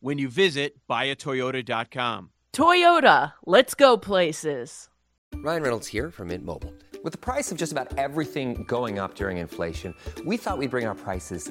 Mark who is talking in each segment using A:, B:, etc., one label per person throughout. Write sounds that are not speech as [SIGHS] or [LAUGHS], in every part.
A: when you visit buyatoyota.com.
B: Toyota, let's go places.
C: Ryan Reynolds here from Mint Mobile. With the price of just about everything going up during inflation, we thought we'd bring our prices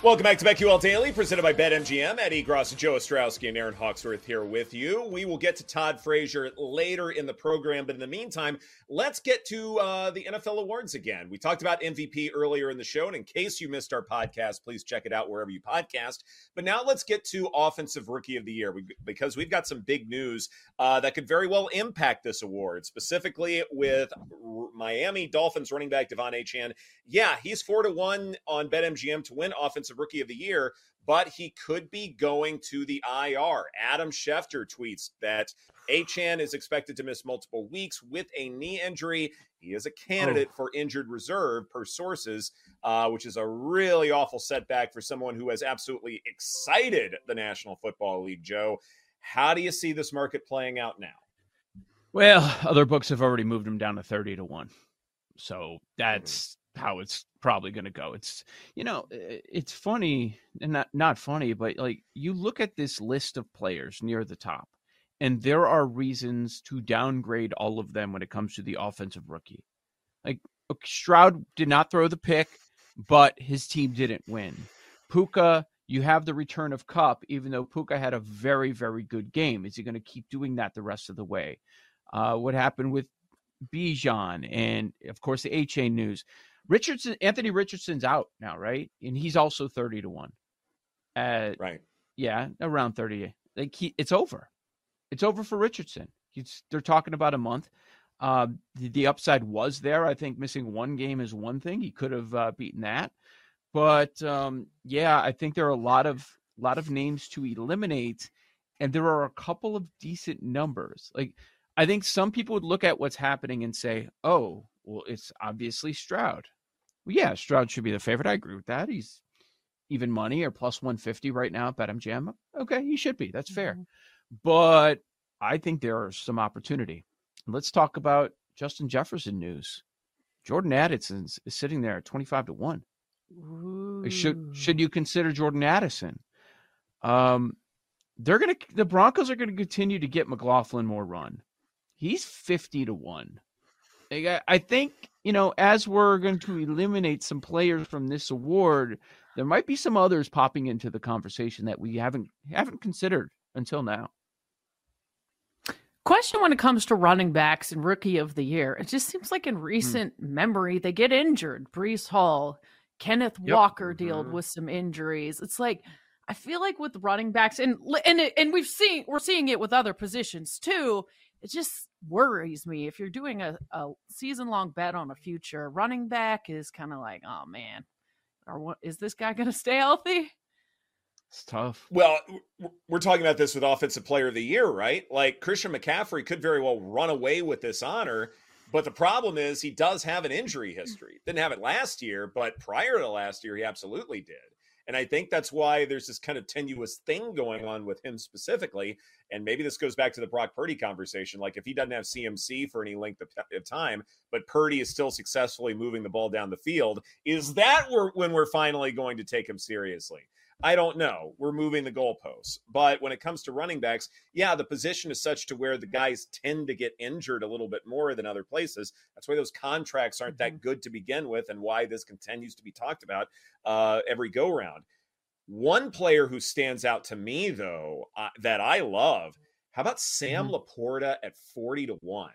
D: Welcome back to BetQL Daily, presented by BetMGM. Ed Egros, Joe Ostrowski, and Erin Hawksworth here with you. We will get to Todd Frazier later in the program, but in the meantime, let's get to uh, the NFL awards again. We talked about MVP earlier in the show, and in case you missed our podcast, please check it out wherever you podcast. But now let's get to Offensive Rookie of the Year because we've got some big news uh, that could very well impact this award, specifically with Miami Dolphins running back De'Von Achane. Yeah, he's four to one on BetMGM to win Offensive Rookie of the Year, but he could be going to the IR. Adam Schefter tweets that Achane is expected to miss multiple weeks with a knee injury. He is a candidate oh. for injured reserve per sources, uh, which is a really awful setback for someone who has absolutely excited the National Football League. Joe, how do you see this market playing out now?
A: Well, other books have already moved him down to 30 to 1. So that's how it's probably going to go. It's you know, it's funny and not not funny, but like you look at this list of players near the top and there are reasons to downgrade all of them when it comes to the offensive rookie. Like Stroud did not throw the pick, but his team didn't win. Puka, you have the return of Kupp, even though Puka had a very, very good game. Is he going to keep doing that the rest of the way? Uh, what happened with Bijan and, of course, the Achane news. Richardson, Anthony Richardson's out now, right? And he's also 30 to 1.
D: Uh, right.
A: Yeah, around 30. Like he, it's over. It's over for Richardson. He's, they're talking about a month. Uh, the, the, upside was there. I think missing one game is one thing. He could have uh, beaten that. But um, yeah, I think there are a lot of lot of names to eliminate, and there are a couple of decent numbers. Like I think some people would look at what's happening and say, "Oh, well, it's obviously Stroud." Yeah, Stroud should be the favorite. I agree with that. He's even money or plus 150 right now at BetMGM. Okay, he should be. That's fair. Mm-hmm. But I think there are some opportunity. Let's talk about Justin Jefferson news. Jordan Addison is sitting there at 25 to 1. Ooh. Should should you consider Jordan Addison? Um they're going to the Broncos are going to continue to get McLaughlin more run. He's 50 to 1. I think, you know, as we're going to eliminate some players from this award, there might be some others popping into the conversation that we haven't haven't considered until now.
B: Question when it comes to running backs and rookie of the year, it just seems like in hmm. recent mm. memory they get injured. Breece Hall, Kenneth yep. Walker dealt mm-hmm. with some injuries. It's like I feel like with running backs and and and we've seen we're seeing it with other positions too. It just worries me if you're doing a, a season long bet on a future running back is kind of like, oh man, or what is this guy going [LAUGHS] to stay healthy?
A: It's tough.
D: Well, we're talking about this with Offensive Player of the Year, right? Like Christian McCaffrey could very well run away with this honor. But the problem is he does have an injury [CLEARS THROAT] history. Didn't have it last year, but prior to last year, he absolutely did. And I think that's why there's this kind of tenuous thing going on with him specifically. And maybe this goes back to the Brock Purdy conversation. Like if he doesn't have CMC for any length of, time, but Purdy is still successfully moving the ball down the field, is that where, when we're finally going to take him seriously? I don't know. We're moving the goalposts. But when it comes to running backs, yeah, the position is such to where the guys tend to get injured a little bit more than other places. That's why those contracts aren't that mm-hmm. good to begin with and why this continues to be talked about uh, every go round. One player who stands out to me, though, uh, that I love, how about Sam mm-hmm. LaPorta at 40 to 1?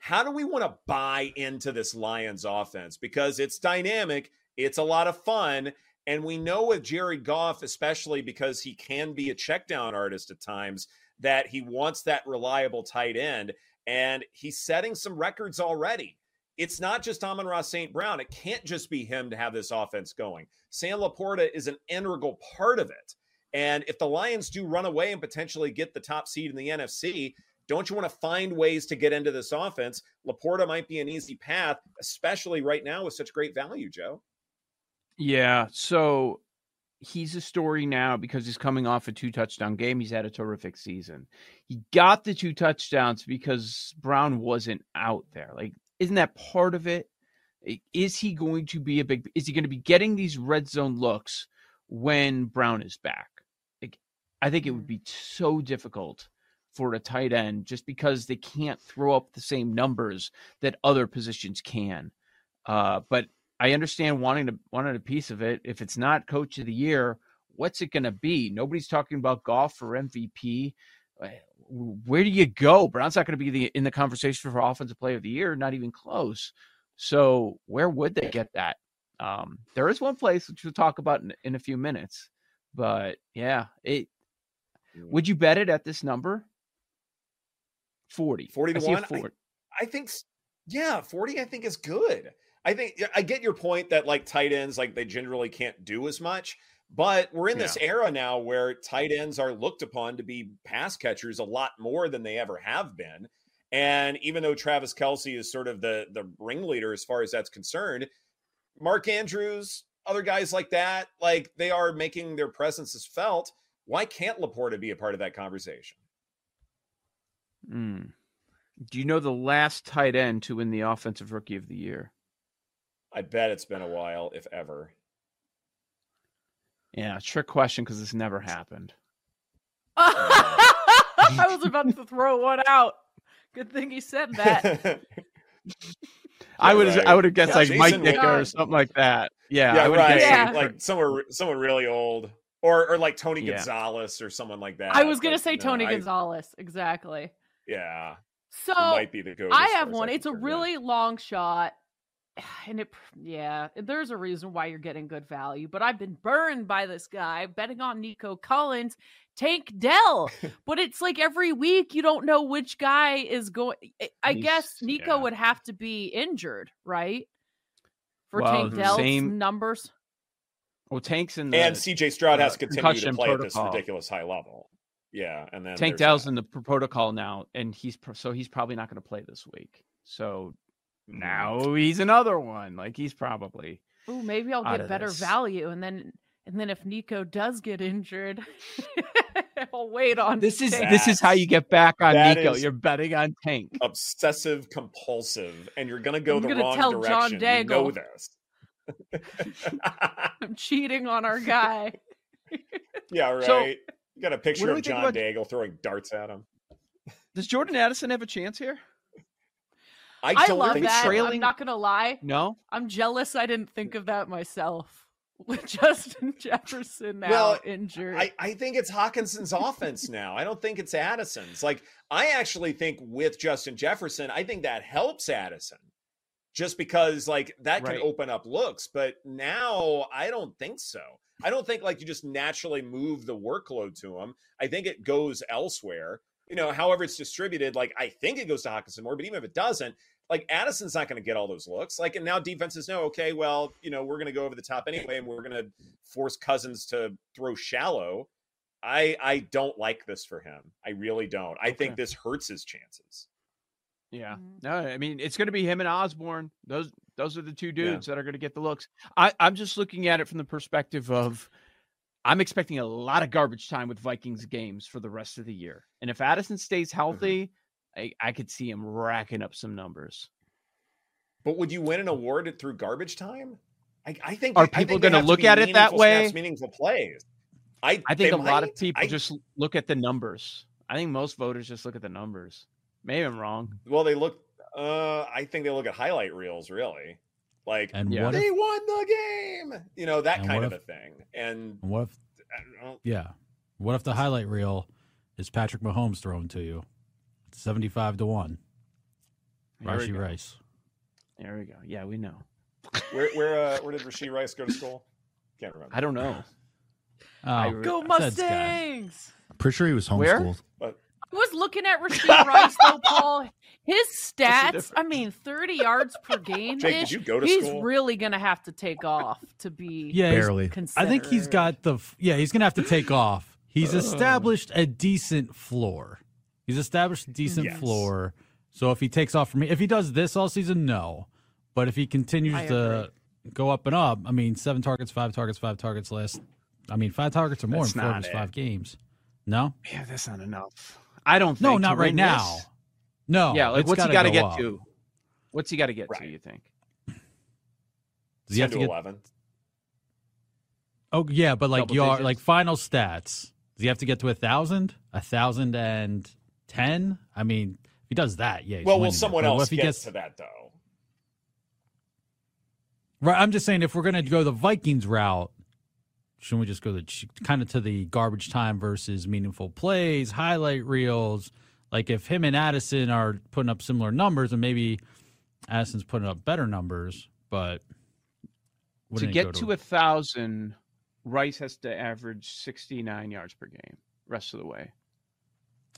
D: How do we want to buy into this Lions offense? Because it's dynamic, it's a lot of fun and we know with Jared Goff, especially because he can be a check down artist at times, that he wants that reliable tight end. And he's setting some records already. It's not just Amon-Ra St. Brown. It can't just be him to have this offense going. Sam LaPorta is an integral part of it. And if the Lions do run away and potentially get the top seed in the NFC, don't you want to find ways to get into this offense? LaPorta might be an easy path, especially right now with such great value, Joe.
A: Yeah. So he's a story now because he's coming off a two touchdown game. He's had a terrific season. He got the two touchdowns because Brown wasn't out there. Like, isn't that part of it? Is he going to be a big, is he going to be getting these red zone looks when Brown is back? Like, I think it would be so difficult for a tight end just because they can't throw up the same numbers that other positions can. Uh, but I understand wanting to wanting a piece of it. If it's not coach of the year, what's it going to be? Nobody's talking about Goff for MVP. Uh, where do you go? Brown's not going to be the, in the conversation for offensive player of the year, not even close. So where would they get that? Um, there is one place which we'll talk about in, in a few minutes, but yeah, it. Would you bet it at this number? 40.
D: 40 to 1? I, I think, yeah, 40 I think is good. I think I get your point that like tight ends, like they generally can't do as much. But we're in this yeah. era now where tight ends are looked upon to be pass catchers a lot more than they ever have been. And even though Travis Kelce is sort of the the ringleader as far as that's concerned, Mark Andrews, other guys like that, like they are making their presences felt. Why can't LaPorta be a part of that conversation?
A: Mm. Do you know the last tight end to win the offensive rookie of the year?
D: I bet it's been a while, if ever.
A: Yeah, trick question because this never happened. [LAUGHS]
B: I was about to throw one out. Good thing he said that. [LAUGHS]
A: I would right. I would have guessed yeah, like Jason Mike Ditka or something like that. Yeah,
D: yeah, right. Yeah. Like someone someone really old, or or like Tony yeah. Gonzalez or someone like that.
B: I was gonna say no, Tony I, Gonzalez exactly.
D: Yeah,
B: so might be the go. I have one. It's a really long shot [SIGHS] and it yeah there's a reason why you're getting good value but i've been burned by this guy betting on nico collins tank dell [LAUGHS] but it's like every week you don't know which guy is going i He's, guess nico yeah. would have to be injured right for well, tank dell's same... numbers
A: well tanks in
D: the, and cj stroud uh, has continued to play protocol. at this ridiculous high level yeah and then
A: tank dell's that. in the protocol now and he's so he's probably not going to play this week so Mm-hmm. now he's another one. Like he's probably.
B: Oh, maybe I'll get better this. value, and then and then if Nico does get injured, [LAUGHS] I'll wait on.
A: This is Tank. this is how you get back on that Nico. You're betting on Tank.
D: Obsessive compulsive, and you're gonna go I'm the gonna wrong tell direction. John Daigle. You know
B: this. [LAUGHS] I'm cheating on our guy. [LAUGHS]
D: yeah, right. So, you got a picture of John about... Daigle throwing darts at him.
A: Does Jordan Addison have a chance here?
B: I, I love that. Trailing... I'm not gonna lie.
A: No,
B: I'm jealous. I didn't think of that myself. [LAUGHS] With Justin [LAUGHS] Jefferson now well, injured,
D: I, I think it's Hockenson's offense now. I don't think it's Addison's. Like I actually think with Justin Jefferson, I think that helps Addison, just because like that can open up looks. But now I don't think so. I don't think like you just naturally move the workload to him. I think it goes elsewhere you know, however it's distributed, like I think it goes to Hockenson more, but even if it doesn't, like Addison's not going to get all those looks. Like, and now defenses know, okay, well, you know, we're going to go over the top anyway, and we're going to force Cousins to throw shallow. I I don't like this for him. I really don't. I okay. think this hurts his chances.
A: Yeah. Mm-hmm. No, I mean it's going to be him and Osborne. Those those are the two dudes yeah. that are going to get the looks. I I'm just looking at it from the perspective of I'm expecting a lot of garbage time with Vikings games for the rest of the year. And if Addison stays
D: Mm-hmm.
A: healthy, I, I could see him racking up some numbers.
D: But would you win an award through garbage time? I, I think.
A: Are people
D: have to
A: look at it that way?
D: Snaps, meaningful plays. I
A: I think a lot of
D: might.
A: people
D: I-
A: just look at the numbers. I think most voters just look at the numbers. Maybe I'm wrong.
D: well, they look. Uh, I think they look at highlight reels really, like
E: And
A: Yeah.
E: what
D: they
E: if?
D: won the game. You know that kind
E: what
D: of a thing. And
E: What if?
D: I don't know,
E: Yeah. What if the highlight reel is Patrick Mahomes thrown to you? Seventy-five to one.
A: Here Rashee.
E: Rice.
A: There we go. Yeah, we know.
D: where where uh, where did Rashee Rice go to school? Can't remember.
A: I don't know.
E: Oh,
A: re-
B: Go
E: that's guy.
B: Mustangs!
F: Pretty sure he was
A: Where?
F: homeschooled.
D: But
B: I was looking at Rashee Rice though, [LAUGHS] Paul. His stats. I mean, 30 yards per game. [LAUGHS]
D: Jake, did you go to
B: He's
D: school?
B: really gonna have to take off to be
E: Yeah, he's-
F: Barely.
E: I think he's got the. Yeah, he's gonna have to take off. He's uh. established a decent floor. He's established a decent
D: Yes.
E: floor. So if he takes off from me, if he does this all season, no. But if he continues to go up and up, I mean, seven targets, five targets, five targets last. I mean, five targets or more
A: That's
E: in four of his five games. No,
A: Yeah, that's not enough. I don't think.
E: no, not right now.
A: this.
E: No,
A: yeah, like what's he
E: gotta
A: got to
E: go
A: get
E: up.
A: to? What's he got to get
D: Right.
A: to? You think?
E: Does he have
D: ten
E: to
D: to
E: get?
D: eleven.
E: Oh yeah, but like
A: Double
E: your
A: digits?
E: like final stats. Does he have to get to a thousand? A thousand and ten? I mean, if he does that, yeah. he's
D: Well, will someone else
E: if he
D: get
E: gets
D: to that though?
E: right? I'm just saying, if we're gonna go the Vikings route, shouldn't we just go the kind of to the garbage time versus meaningful plays, highlight reels? Like if him and Addison are putting up similar numbers, and maybe Addison's putting up better numbers, but
A: to get to a thousand, Rice has to average sixty nine yards per game. Rest of the way,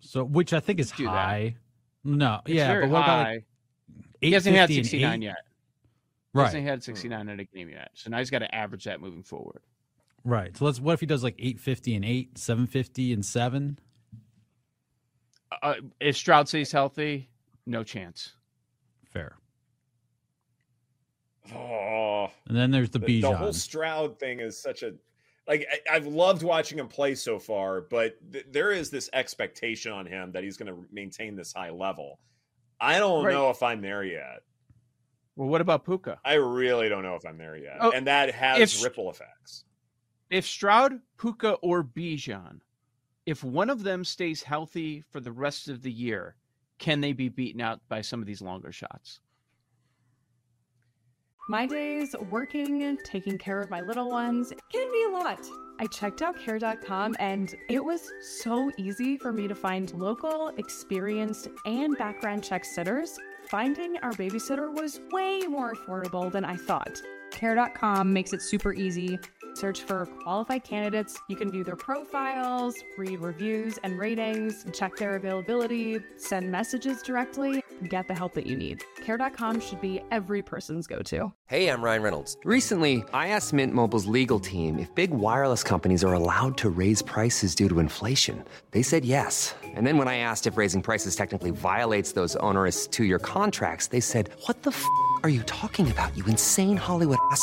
E: so which I think is
A: do that.
E: high. No,
A: It's
E: yeah, but what about
A: high.
E: like
A: he hasn't had sixty nine yet. He
E: Right.
A: hasn't had sixty nine in a game yet. So now he's got to average that moving forward.
E: Right. So let's. What if he does like eight fifty and eight, seven fifty and seven?
A: Uh, if Stroud stays healthy, no chance.
E: Fair.
D: Oh,
E: And then there's the
D: the, the whole Stroud thing is such a like I, I've loved watching him play so far, but th- there is this expectation on him that he's going to maintain this high level. I don't
A: Right.
D: know if I'm there yet.
A: Well, what about Puka?
D: I really don't know if I'm there yet,
A: Oh,
D: and that has
A: if-
D: ripple effects.
A: If Stroud, Puka, or Bijan, if one of them stays healthy for the rest of the year, can they be beaten out by some of these longer shots?
G: My days working, taking care of my little ones can be a lot. I checked out care.com and it was so easy for me to find local, experienced, and background check sitters. Finding our babysitter was way more affordable than I thought.
H: Care.com makes it super easy.
G: Search for qualified candidates. You can view their profiles, read reviews and ratings, check their availability, send messages directly, get the help that you need. Care.com should be every person's go to.
C: Hey, I'm Ryan Reynolds. Recently, I asked Mint Mobile's legal team if big wireless companies are allowed to raise prices due to inflation. They said yes. And then when I asked if raising prices technically violates those onerous two year contracts, they said, What the f are you talking about, you insane Hollywood ass?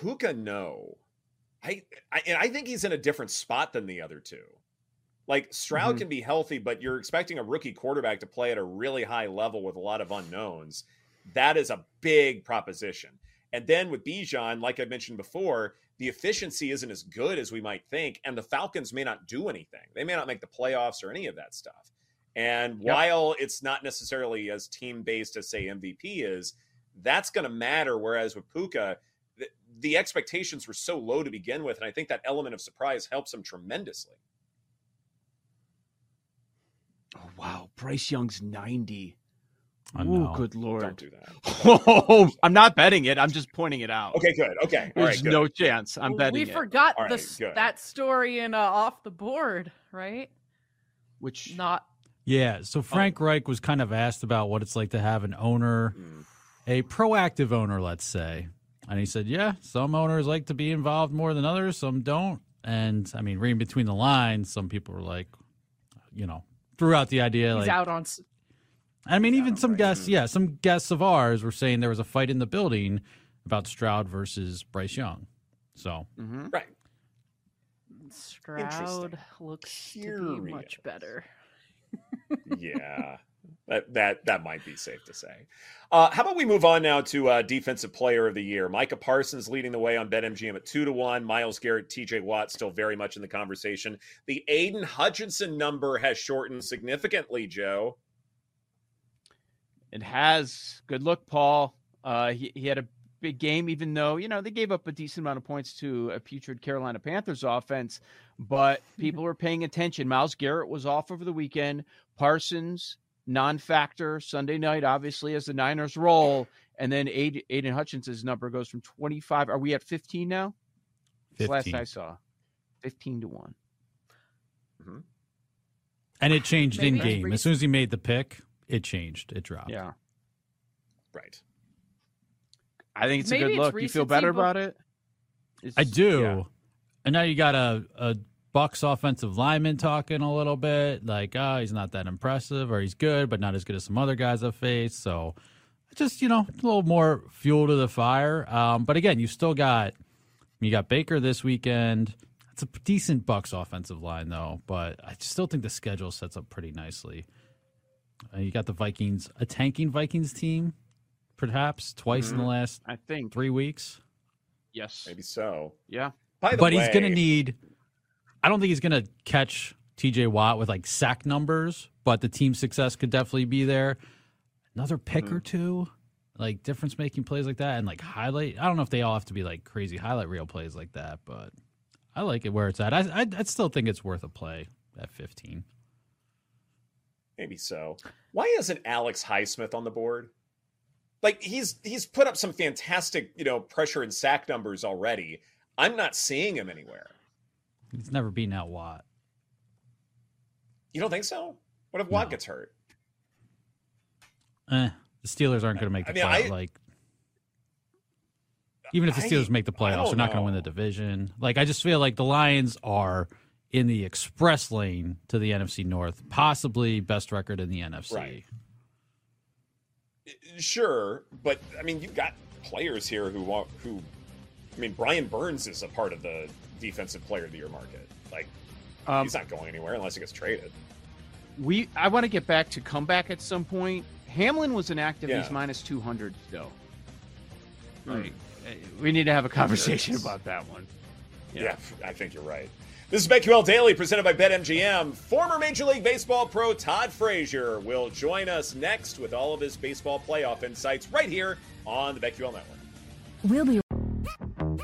D: Puka, no. I, I and I think he's in a different spot than the other two. Like Stroud
A: Mhm.
D: can be healthy, but you're expecting a rookie quarterback to play at a really high level with a lot of unknowns. That is a big proposition. And then with Bijan, like I mentioned before, the efficiency isn't as good as we might think, and the Falcons may not do anything. They may not make the playoffs or any of that stuff. And
A: Yep.
D: while it's not necessarily as team based as say MVP is, that's going to matter. Whereas with Puka, th- the expectations were so low to begin with, and I think that element of surprise helps him tremendously.
A: Oh wow, Bryce Young's ninety.
E: Oh,
A: good lord!
D: Don't do that.
A: Oh, [LAUGHS] I'm not betting it. I'm just pointing it out.
D: Okay, good. Okay, all
A: There's
D: right, good.
A: no chance. I'm betting
B: we
A: it.
B: forgot
D: All right,
B: this
D: good.
B: that story in uh, off the board, right?
A: Which
B: Not
E: Yeah.
D: Oh.
E: So Frank Reich was kind of asked about what it's like to have an owner,
D: Mm.
E: a proactive owner, let's say. And he said, yeah, some owners like to be involved more than others, some don't. And I mean, reading between the lines, some people were like, you know, threw out the idea.
B: he's
E: like,
B: out on. s-
E: I mean, even some guests, yeah, some guests of ours were saying there was a fight in the building about Stroud versus Bryce Young. So
A: Mhm.
D: Right.
B: Stroud looks to be much better. [LAUGHS]
D: yeah, that that that might be safe to say. Uh, how about we move on now to uh, defensive player of the year? Micah Parsons leading the way on BetMGM at two to one. Myles Garrett, T.J. Watt still very much in the conversation. The Aidan Hutchinson number has shortened significantly. Joe.
A: It has. Good look, Paul. Uh, he, he had a big game, even though, you know, they gave up a decent amount of points to a putrid Carolina Panthers offense, but people were paying attention. Myles Garrett was off over the weekend. Parsons, non factor Sunday night, obviously, as the Niners roll. And then Aidan, Aidan Hutchinson's number goes from 25. Are we at 15 now? That's the Last I saw 15 to 1. Mm-hmm.
E: and it changed
B: Maybe
E: in game.
B: Reese-
E: As soon as he made the pick, it changed. It dropped.
A: Yeah.
D: Right.
A: I think it's
B: Maybe
A: a good
B: it's
A: look. You feel better
B: bef-
A: about it?
E: I do.
A: yeah.
E: And now you got a, a Bucks offensive lineman talking a little bit like, oh, he's not that impressive, or he's good, but not as good as some other guys I've faced. So just, you know, a little more fuel to the fire. Um, but again, you still got you got Baker this weekend. It's a decent Bucks offensive line though, but I still think the schedule sets up pretty nicely. Uh, you got the Vikings, a tanking Vikings team, perhaps twice in the last
A: I think.
E: three weeks.
A: Yes.
D: Maybe so.
A: Yeah.
D: By the
E: but
D: way,
E: he's going to need. I don't think he's going to catch T.J. Watt with like sack numbers, but the team success could definitely be there. Another pick
D: Mm-hmm.
E: or two, like difference making plays like that, and like highlight. I don't know if they all have to be like crazy highlight reel plays like that, but I like it where it's at. I I, I still think it's worth a play at 15.
D: Maybe so. Why isn't Alex Highsmith on the board? Like he's he's put up some fantastic, you know, pressure and sack numbers already. I'm not seeing him anywhere.
E: He's never beaten out Watt.
D: You don't think so? What if Watt
E: No.
D: gets hurt?
E: Eh, the Steelers aren't going to make the
D: I mean,
E: play.
D: I-
E: like, even if the
D: I-
E: Steelers make the playoffs, they're
D: don't
E: going to win the division. Like, I just feel like the Lions are in the express lane to the NFC North, possibly best record in the NFC.
D: Right. Sure, but I mean, you've got players here who want who. I mean, Brian Burns is a part of the defensive player of the year market. Like,
A: Um,
D: he's not going anywhere unless he gets traded.
A: we I want to get back to comeback at some point. Hamlin was inactive.
D: Yeah.
A: He's minus two hundred though.
D: Hmm.
A: Like, eh, we need to have a conversation about that one.
D: Yeah. I think you're right. This is BetQL Daily presented by BetMGM. Former Major League Baseball pro Todd Frazier will join us next with all of his baseball playoff insights right here on the BetQL Network.
F: We'll be